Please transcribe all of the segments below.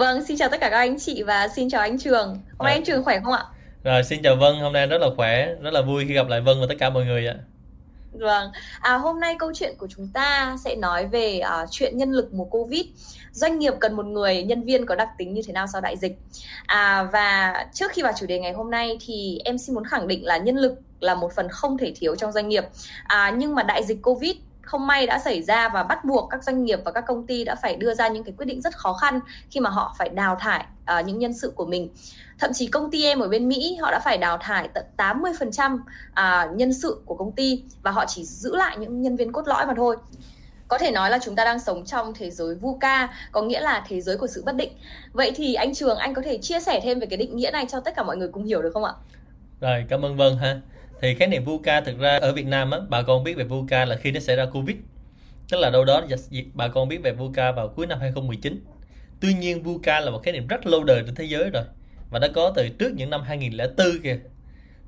Vâng, xin chào tất cả các anh chị và xin chào anh Trường. Hôm nay À, anh Trường khỏe không ạ? rồi xin chào Vân, hôm nay rất là khỏe, rất là vui khi gặp lại Vân và tất cả mọi người ạ. Vâng, à, hôm nay câu chuyện của chúng ta sẽ nói về à, chuyện nhân lực mùa Covid. Doanh nghiệp cần một người nhân viên có đặc tính như thế nào sau đại dịch? À, và trước khi vào chủ đề ngày hôm nay thì em xin muốn khẳng định là nhân lực là một phần không thể thiếu trong doanh nghiệp. À, nhưng mà đại dịch Covid không may đã xảy ra và bắt buộc các doanh nghiệp và các công ty đã phải đưa ra những cái quyết định rất khó khăn khi mà họ phải đào thải uh, những nhân sự của mình. Thậm chí công ty em ở bên Mỹ họ đã phải đào thải tận 80% uh, à, nhân sự của công ty và họ chỉ giữ lại những nhân viên cốt lõi mà thôi. Có thể nói là chúng ta đang sống trong thế giới VUCA, có nghĩa là thế giới của sự bất định. Vậy thì anh Trường, anh có thể chia sẻ thêm về cái định nghĩa này cho tất cả mọi người cùng hiểu được không ạ? Rồi, cảm ơn Vân ha. Thì khái niệm VUCA thực ra ở Việt Nam á, bà con biết về VUCA là khi nó xảy ra Covid. Tức là đâu đó bà con biết về VUCA vào cuối năm 2019. Tuy nhiên VUCA là một khái niệm rất lâu đời trên thế giới rồi và nó có từ trước những năm 2004 kìa.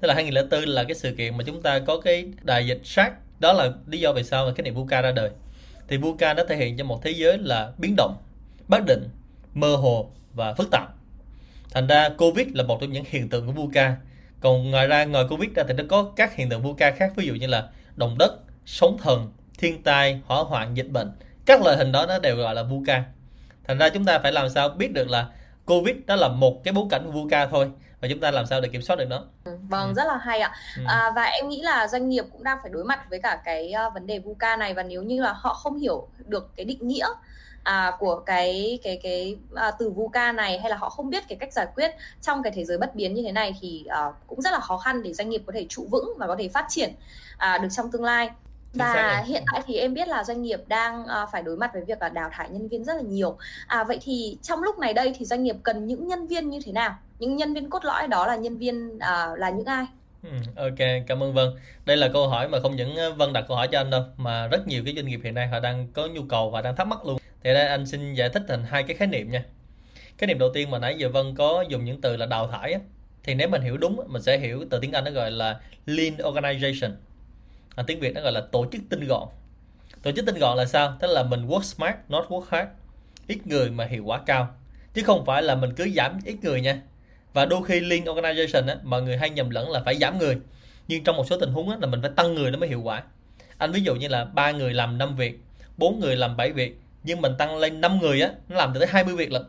Tức là 2004 là cái sự kiện mà chúng ta có cái đại dịch SARS. Đó là lý do vì sao mà khái niệm VUCA ra đời. Thì VUCA nó thể hiện cho một thế giới là biến động, bất định, mơ hồ và phức tạp. Thành ra Covid là một trong những hiện tượng của VUCA. Còn ngoài ra, ngoài Covid ra thì nó có các hiện tượng VUCA khác, ví dụ như là động đất, sóng thần, thiên tai, hỏa hoạn, dịch bệnh. Các loại hình đó nó đều gọi là VUCA. Thành ra chúng ta phải làm sao biết được là Covid đó là một cái bối cảnh của VUCA thôi và chúng ta làm sao để kiểm soát được nó. Vâng, Ừ. rất là hay ạ. Ừ. À, và em nghĩ là doanh nghiệp cũng đang phải đối mặt với cả cái uh, vấn đề VUCA này và nếu như là họ không hiểu được cái định nghĩa à, của cái cái cái à, từ VUCA này hay là họ không biết cái cách giải quyết trong cái thế giới bất biến như thế này thì à, cũng rất là khó khăn để doanh nghiệp có thể trụ vững và có thể phát triển à, được trong tương lai. Và hiện tại thì em biết là doanh nghiệp đang à, phải đối mặt với việc là đào thải nhân viên rất là nhiều. À vậy thì trong lúc này đây thì doanh nghiệp cần những nhân viên như thế nào? Những nhân viên cốt lõi đó là nhân viên à, là những ai? Ừ, ok, cảm ơn Vân. Đây là câu hỏi mà không những Vân đặt câu hỏi cho anh đâu, mà rất nhiều cái doanh nghiệp hiện nay họ đang có nhu cầu và đang thắc mắc luôn. Thì đây anh xin giải thích thành hai cái khái niệm nha. Khái niệm đầu tiên mà nãy giờ Vân có dùng những từ là đào thải á, thì nếu mình hiểu đúng mình sẽ hiểu từ tiếng Anh nó gọi là lean organization. À, tiếng Việt nó gọi là tổ chức tinh gọn. Tổ chức tinh gọn là sao? Tức là mình work smart, not work hard. Ít người mà hiệu quả cao. Chứ không phải là mình cứ giảm ít người nha. Và đôi khi lean organization á, mọi người hay nhầm lẫn là phải giảm người. Nhưng trong một số tình huống á, là mình phải tăng người nó mới hiệu quả. Anh ví dụ như là ba người làm 5 việc, bốn người làm 7 việc, nhưng mình tăng lên 5 người á, nó làm được tới 20 việc lận.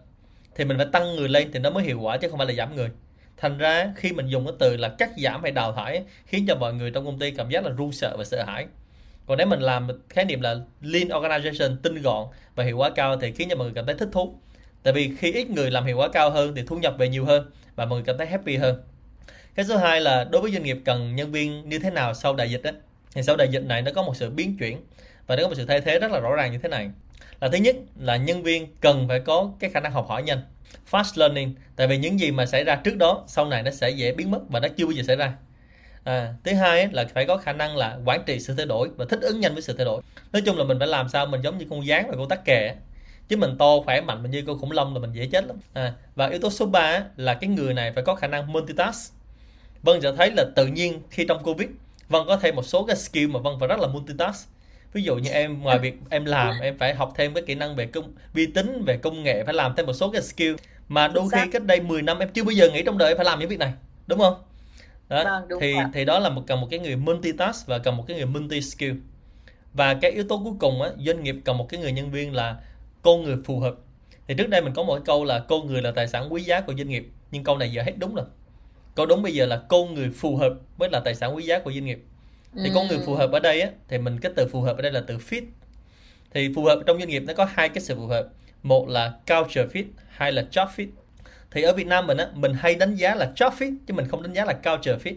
Thì mình phải tăng người lên thì nó mới hiệu quả chứ không phải là giảm người. Thành ra khi mình dùng cái từ là cắt giảm hay đào thải khiến cho mọi người trong công ty cảm giác là run sợ và sợ hãi. Còn nếu mình làm khái niệm là lean organization tinh gọn và hiệu quả cao thì khiến cho mọi người cảm thấy thích thú. Tại vì khi ít người làm hiệu quả cao hơn thì thu nhập về nhiều hơn và mọi người cảm thấy happy hơn. Cái số 2 là đối với doanh nghiệp cần nhân viên như thế nào sau đại dịch á. Thì sau đại dịch này nó có một sự biến chuyển và nó có một sự thay thế rất là rõ ràng như thế này. Là thứ nhất là nhân viên cần phải có cái khả năng học hỏi nhanh, fast learning. Tại vì những gì mà xảy ra trước đó sau này nó sẽ dễ biến mất và nó chưa bao giờ xảy ra. À, thứ hai là phải có khả năng là quản trị sự thay đổi và thích ứng nhanh với sự thay đổi. Nói chung là mình phải làm sao mình giống như con gián và con tắc kè chứ mình to khỏe mạnh mình như con khủng long là mình dễ chết lắm à, và yếu tố số 3 là cái người này phải có khả năng multitask Vân sẽ thấy là tự nhiên khi trong Covid Vân có thêm một số cái skill mà Vân phải rất là multitask ví dụ như em ngoài việc em làm em phải học thêm cái kỹ năng về công vi tính về công nghệ phải làm thêm một số cái skill. Mà đôi khi cách đây 10 năm em chưa bao giờ nghĩ trong đời em phải làm những việc này đúng không? Đó Vâng, đúng thì rồi thì đó là một cần một cái người multitask và cần một cái người multi skill và cái yếu tố cuối cùng á doanh nghiệp cần một cái người nhân viên là con người phù hợp. Thì trước đây mình có một cái câu là con người là tài sản quý giá của doanh nghiệp nhưng câu này giờ hết đúng rồi. Câu đúng bây giờ là con người phù hợp mới là tài sản quý giá của doanh nghiệp thì con người phù hợp ở đây á thì mình cái từ phù hợp ở đây là từ fit. Thì phù hợp trong doanh nghiệp nó có hai cái sự phù hợp. Một là culture fit hai là job fit. Thì ở Việt Nam mình á mình hay đánh giá là job fit chứ mình không đánh giá là culture fit.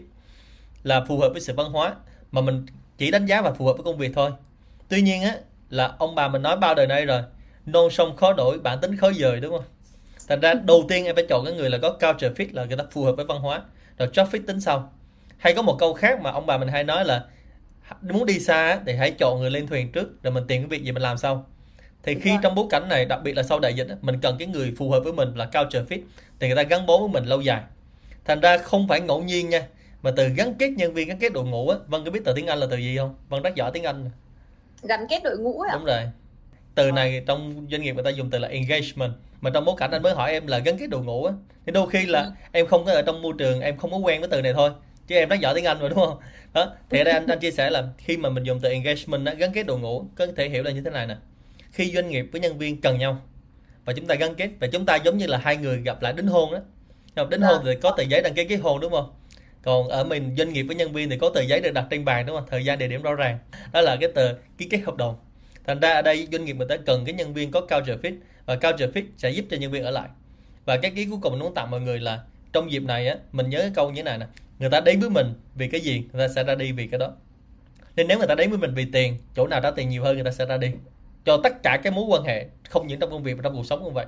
Là phù hợp với sự văn hóa mà mình chỉ đánh giá và phù hợp với công việc thôi. Tuy nhiên á là ông bà mình nói bao đời nay rồi non sông khó đổi bản tính khó dời đúng không? Thành ra đầu tiên em phải chọn cái người là có culture fit là người ta phù hợp với văn hóa. Rồi job fit tính sau hay có một câu khác mà ông bà mình hay nói là muốn đi xa thì hãy chọn người lên thuyền trước rồi mình tìm cái việc gì mình làm sau. Thì Đúng khi rồi. trong bối cảnh này đặc biệt là sau đại dịch mình cần cái người phù hợp với mình là culture fit thì người ta gắn bó với mình lâu dài. Thành ra không phải ngẫu nhiên nha mà từ gắn kết nhân viên gắn kết đội ngũ á vân có biết từ tiếng anh là từ gì không? Vân rất giỏi tiếng anh. Gắn kết đội ngũ ạ. Đúng rồi. Từ này trong doanh nghiệp người ta dùng từ là engagement mà trong bối cảnh anh mới hỏi em là gắn kết đội ngũ á thì đôi khi là ừ. em không có ở trong môi trường em không có quen với từ này thôi chứ em rất giỏi tiếng anh rồi đúng không? Đó thì ở đây anh anh chia sẻ là khi mà mình dùng từ engagement á, gắn kết đội ngũ có thể hiểu là như thế này nè. Khi doanh nghiệp với nhân viên cần nhau và chúng ta gắn kết và chúng ta giống như là hai người gặp lại đính hôn đó không? Đính hôn dạ. thì có tờ giấy đăng ký kết hôn đúng không? Còn ở mình doanh nghiệp với nhân viên thì có tờ giấy được đặt trên bàn đúng không? Thời gian địa điểm rõ ràng. Đó là cái tờ ký kết hợp đồng. Thành ra ở đây doanh nghiệp người ta cần cái nhân viên có culture fit và culture fit sẽ giúp cho nhân viên ở lại. Và cái ý cuối cùng mình muốn tặng mọi người là trong dịp này á mình nhớ cái câu như thế này nè người ta đến với mình vì cái gì? Người ta sẽ ra đi vì cái đó. Nên nếu người ta đến với mình vì tiền chỗ nào ra tiền nhiều hơn người ta sẽ ra đi. Cho tất cả cái mối quan hệ không những trong công việc mà trong cuộc sống cũng vậy.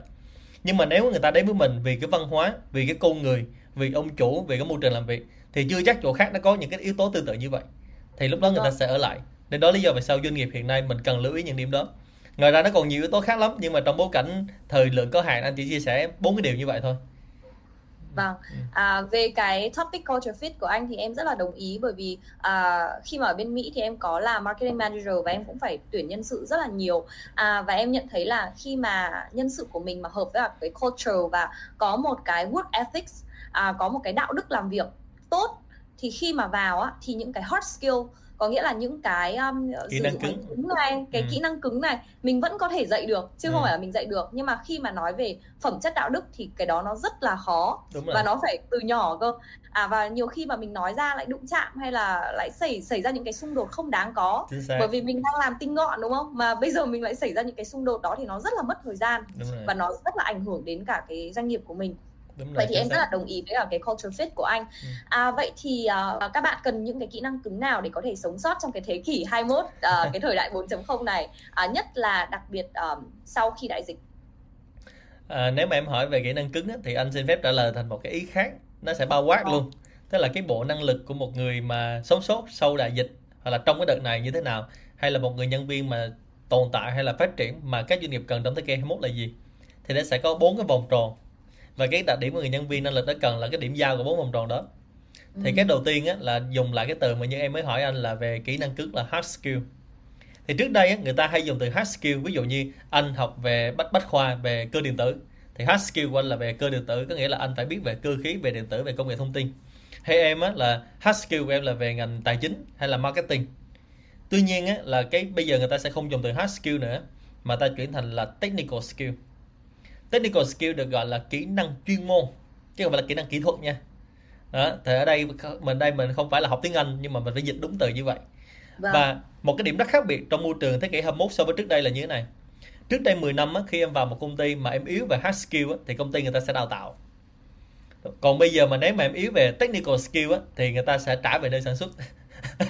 Nhưng mà nếu người ta đến với mình vì cái văn hóa vì cái con người vì ông chủ vì cái môi trường làm việc thì chưa chắc chỗ khác nó có những cái yếu tố tương tự như vậy. Thì lúc đó người ta sẽ ở lại. Nên đó lý do vì sao doanh nghiệp hiện nay mình cần lưu ý những điểm đó. Ngoài ra nó còn nhiều yếu tố khác lắm nhưng mà trong bối cảnh thời lượng có hạn anh chỉ chia sẻ bốn cái điều như vậy thôi Vâng, ừ. à, về cái topic culture fit của anh thì em rất là đồng ý bởi vì à, khi mà ở bên Mỹ thì em có là marketing manager và em cũng phải tuyển nhân sự rất là nhiều à, và em nhận thấy là khi mà nhân sự của mình mà hợp với cái culture và có một cái work ethics, à, có một cái đạo đức làm việc tốt thì khi mà vào á, thì những cái hard skill có nghĩa là những cái um, kỹ năng cứng. cứng này cái ừ. kỹ năng cứng này mình vẫn có thể dạy được chứ ừ. không phải là mình dạy được. Nhưng mà khi mà nói về phẩm chất đạo đức thì cái đó nó rất là khó. Và nó phải từ nhỏ cơ. À và nhiều khi mà mình nói ra lại đụng chạm hay là lại xảy xảy ra những cái xung đột không đáng có. Bởi vì mình đang làm tinh gọn đúng không? Mà bây giờ mình lại xảy ra những cái xung đột đó thì nó rất là mất thời gian và nó rất là ảnh hưởng đến cả cái doanh nghiệp của mình Đúng vậy thì em rất là đồng ý với cả cái culture fit của anh. Ừ. à, vậy thì uh, các bạn cần những cái kỹ năng cứng nào để có thể sống sót trong cái thế kỷ 21 uh, cái thời đại 4.0 này? Uh, nhất là đặc biệt uh, sau khi đại dịch. À, nếu mà em hỏi về kỹ năng cứng á, thì anh xin phép trả lời thành một cái ý khác. Nó sẽ bao quát à. luôn. Tức là cái bộ năng lực của một người mà sống sót sau đại dịch hoặc là trong cái đợt này như thế nào? Hay là một người nhân viên mà tồn tại hay là phát triển mà các doanh nghiệp cần trong thế kỷ 21 là gì? Thì nó sẽ có bốn cái vòng tròn và cái đặc điểm của người nhân viên năng lực đó cần là cái điểm giao của bốn vòng tròn đó. Thì ừ. cái đầu tiên á, là dùng lại cái từ mà như em mới hỏi anh là về kỹ năng cứng là hard skill. Thì trước đây á, người ta hay dùng từ hard skill ví dụ như anh học về bách bách khoa về cơ điện tử. Thì hard skill của anh là về cơ điện tử có nghĩa là anh phải biết về cơ khí về điện tử về công nghệ thông tin. Hay em á, là hard skill của em là về ngành tài chính hay là marketing. Tuy nhiên á, là cái bây giờ người ta sẽ không dùng từ hard skill nữa mà ta chuyển thành là technical skill technical skill được gọi là kỹ năng chuyên môn chứ không phải là kỹ năng kỹ thuật nha. Đó thì ở đây mình đây mình không phải là học tiếng Anh nhưng mà mình phải dịch đúng từ như vậy. Vâng. và một cái điểm rất khác biệt trong môi trường thế kỷ 21 so với trước đây là như thế này. Trước đây 10 năm khi em vào một công ty mà em yếu về hard skill thì công ty người ta sẽ đào tạo. Còn bây giờ mà nếu mà em yếu về technical skill thì người ta sẽ trả về nơi sản xuất.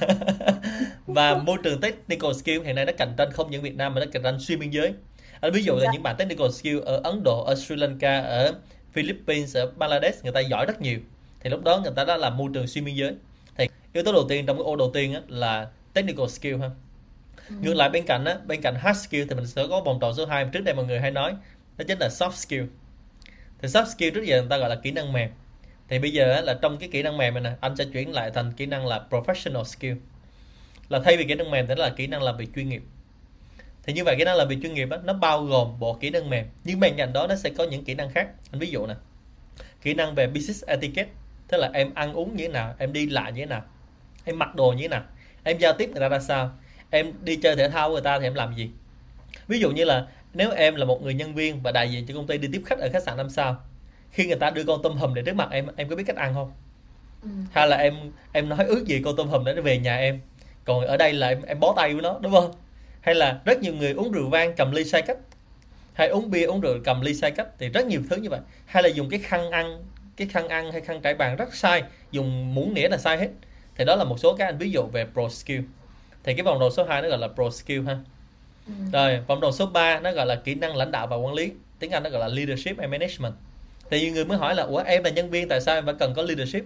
Và môi trường technical skill hiện nay nó cạnh tranh không những Việt Nam mà nó cạnh tranh xuyên biên giới anh ví dụ là dạ. những bạn technical skill ở Ấn Độ ở Sri Lanka ở Philippines ở Bangladesh người ta giỏi rất nhiều. Thì lúc đó người ta đã làm môi trường xuyên biên giới. Thì yếu tố đầu tiên trong cái ô đầu tiên á, là technical skill ha. Ừ. ngược lại bên cạnh á, bên cạnh hard skill thì mình sẽ có vòng tròn số 2 trước đây mọi người hay nói đó chính là soft skill. Thì soft skill trước giờ người ta gọi là kỹ năng mềm. Thì bây giờ á, là trong cái kỹ năng mềm này nè anh sẽ chuyển lại thành kỹ năng là professional skill. Là thay vì kỹ năng mềm thì là kỹ năng làm việc chuyên nghiệp thì như vậy kỹ năng làm việc chuyên nghiệp đó, nó bao gồm bộ kỹ năng mềm nhưng bên cạnh đó nó sẽ có những kỹ năng khác. Anh ví dụ nè kỹ năng về business etiquette tức là em ăn uống như thế nào em đi lại như thế nào em mặc đồ như thế nào em giao tiếp người ta ra sao em đi chơi thể thao người ta thì em làm gì. Ví dụ như là nếu em là một người nhân viên và đại diện cho công ty đi tiếp khách ở khách sạn năm sao khi người ta đưa con tôm hùm để trước mặt em em có biết cách ăn không? Ừ. hay là em em nói ước gì con tôm hùm để nó về nhà em còn ở đây là em em bó tay với nó đúng không hay là rất nhiều người uống rượu vang cầm ly sai cách hay uống bia uống rượu cầm ly sai cách thì rất nhiều thứ như vậy. Hay là dùng cái khăn ăn cái khăn ăn hay khăn trải bàn rất sai. Dùng muỗng nĩa là sai hết. Thì đó là một số các anh ví dụ về pro skill. Thì cái vòng đầu số 2 nó gọi là pro skill ha. Ừ. rồi vòng đầu số 3 nó gọi là kỹ năng lãnh đạo và quản lý. Tiếng Anh nó gọi là leadership and management. Thì nhiều người mới hỏi là ủa em là nhân viên tại sao em phải cần có leadership?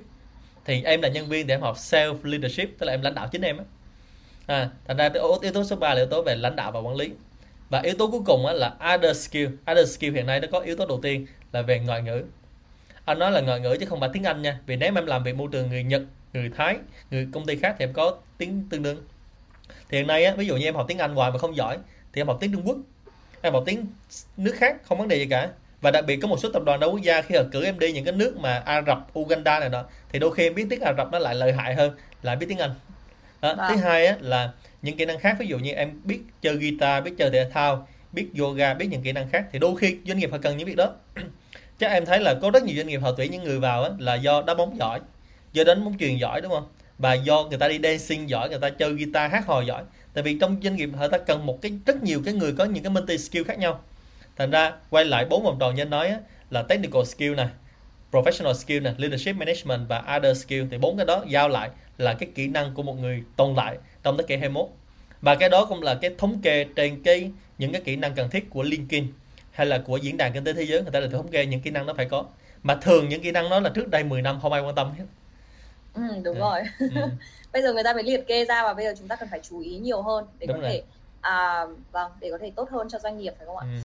Thì em là nhân viên để em học self leadership tức là em lãnh đạo chính em á à, thành ra yếu tố số 3 là yếu tố về lãnh đạo và quản lý. Và yếu tố cuối cùng là other skill. Other skill hiện nay nó có yếu tố đầu tiên là về ngoại ngữ. Anh nói là ngoại ngữ chứ không phải tiếng Anh nha. Vì nếu em làm việc môi trường người Nhật người Thái người công ty khác thì em có tiếng tương đương. Thì hiện nay á, ví dụ như em học tiếng Anh hoài mà không giỏi thì em học tiếng Trung Quốc. Em học tiếng nước khác không vấn đề gì cả. Và đặc biệt có một số tập đoàn đa quốc gia khi họ cử em đi những cái nước mà Ả Rập, Uganda này đó thì đôi khi em biết tiếng Ả Rập nó lại lợi hại hơn là biết tiếng Anh đó. Vâng. thứ hai á, là những kỹ năng khác ví dụ như em biết chơi guitar biết chơi thể thao biết yoga biết những kỹ năng khác thì đôi khi doanh nghiệp họ cần những việc đó. Chắc em thấy là có rất nhiều doanh nghiệp họ tuyển những người vào á, là do đá bóng giỏi do đánh bóng truyền giỏi đúng không? Và do người ta đi dancing giỏi người ta chơi guitar hát hò giỏi. Tại vì trong doanh nghiệp họ ta cần một cái rất nhiều cái người có những cái multi skill khác nhau. Thành ra quay lại bốn vòng tròn như anh nói á, là technical skill này professional skill này leadership management và other skill thì bốn cái đó giao lại là cái kỹ năng của một người tồn tại trong thế kỷ 21 và cái đó cũng là cái thống kê trên cái những cái kỹ năng cần thiết của LinkedIn hay là của diễn đàn kinh tế thế giới người ta đều thống kê những kỹ năng đó phải có mà thường những kỹ năng đó là trước đây 10 năm không ai quan tâm hết ừ, đúng Ừ. rồi ừ. bây giờ người ta mới liệt kê ra và bây giờ chúng ta cần phải chú ý nhiều hơn để Đúng có rồi. thể à, vâng để có thể tốt hơn cho doanh nghiệp phải không ạ Ừ.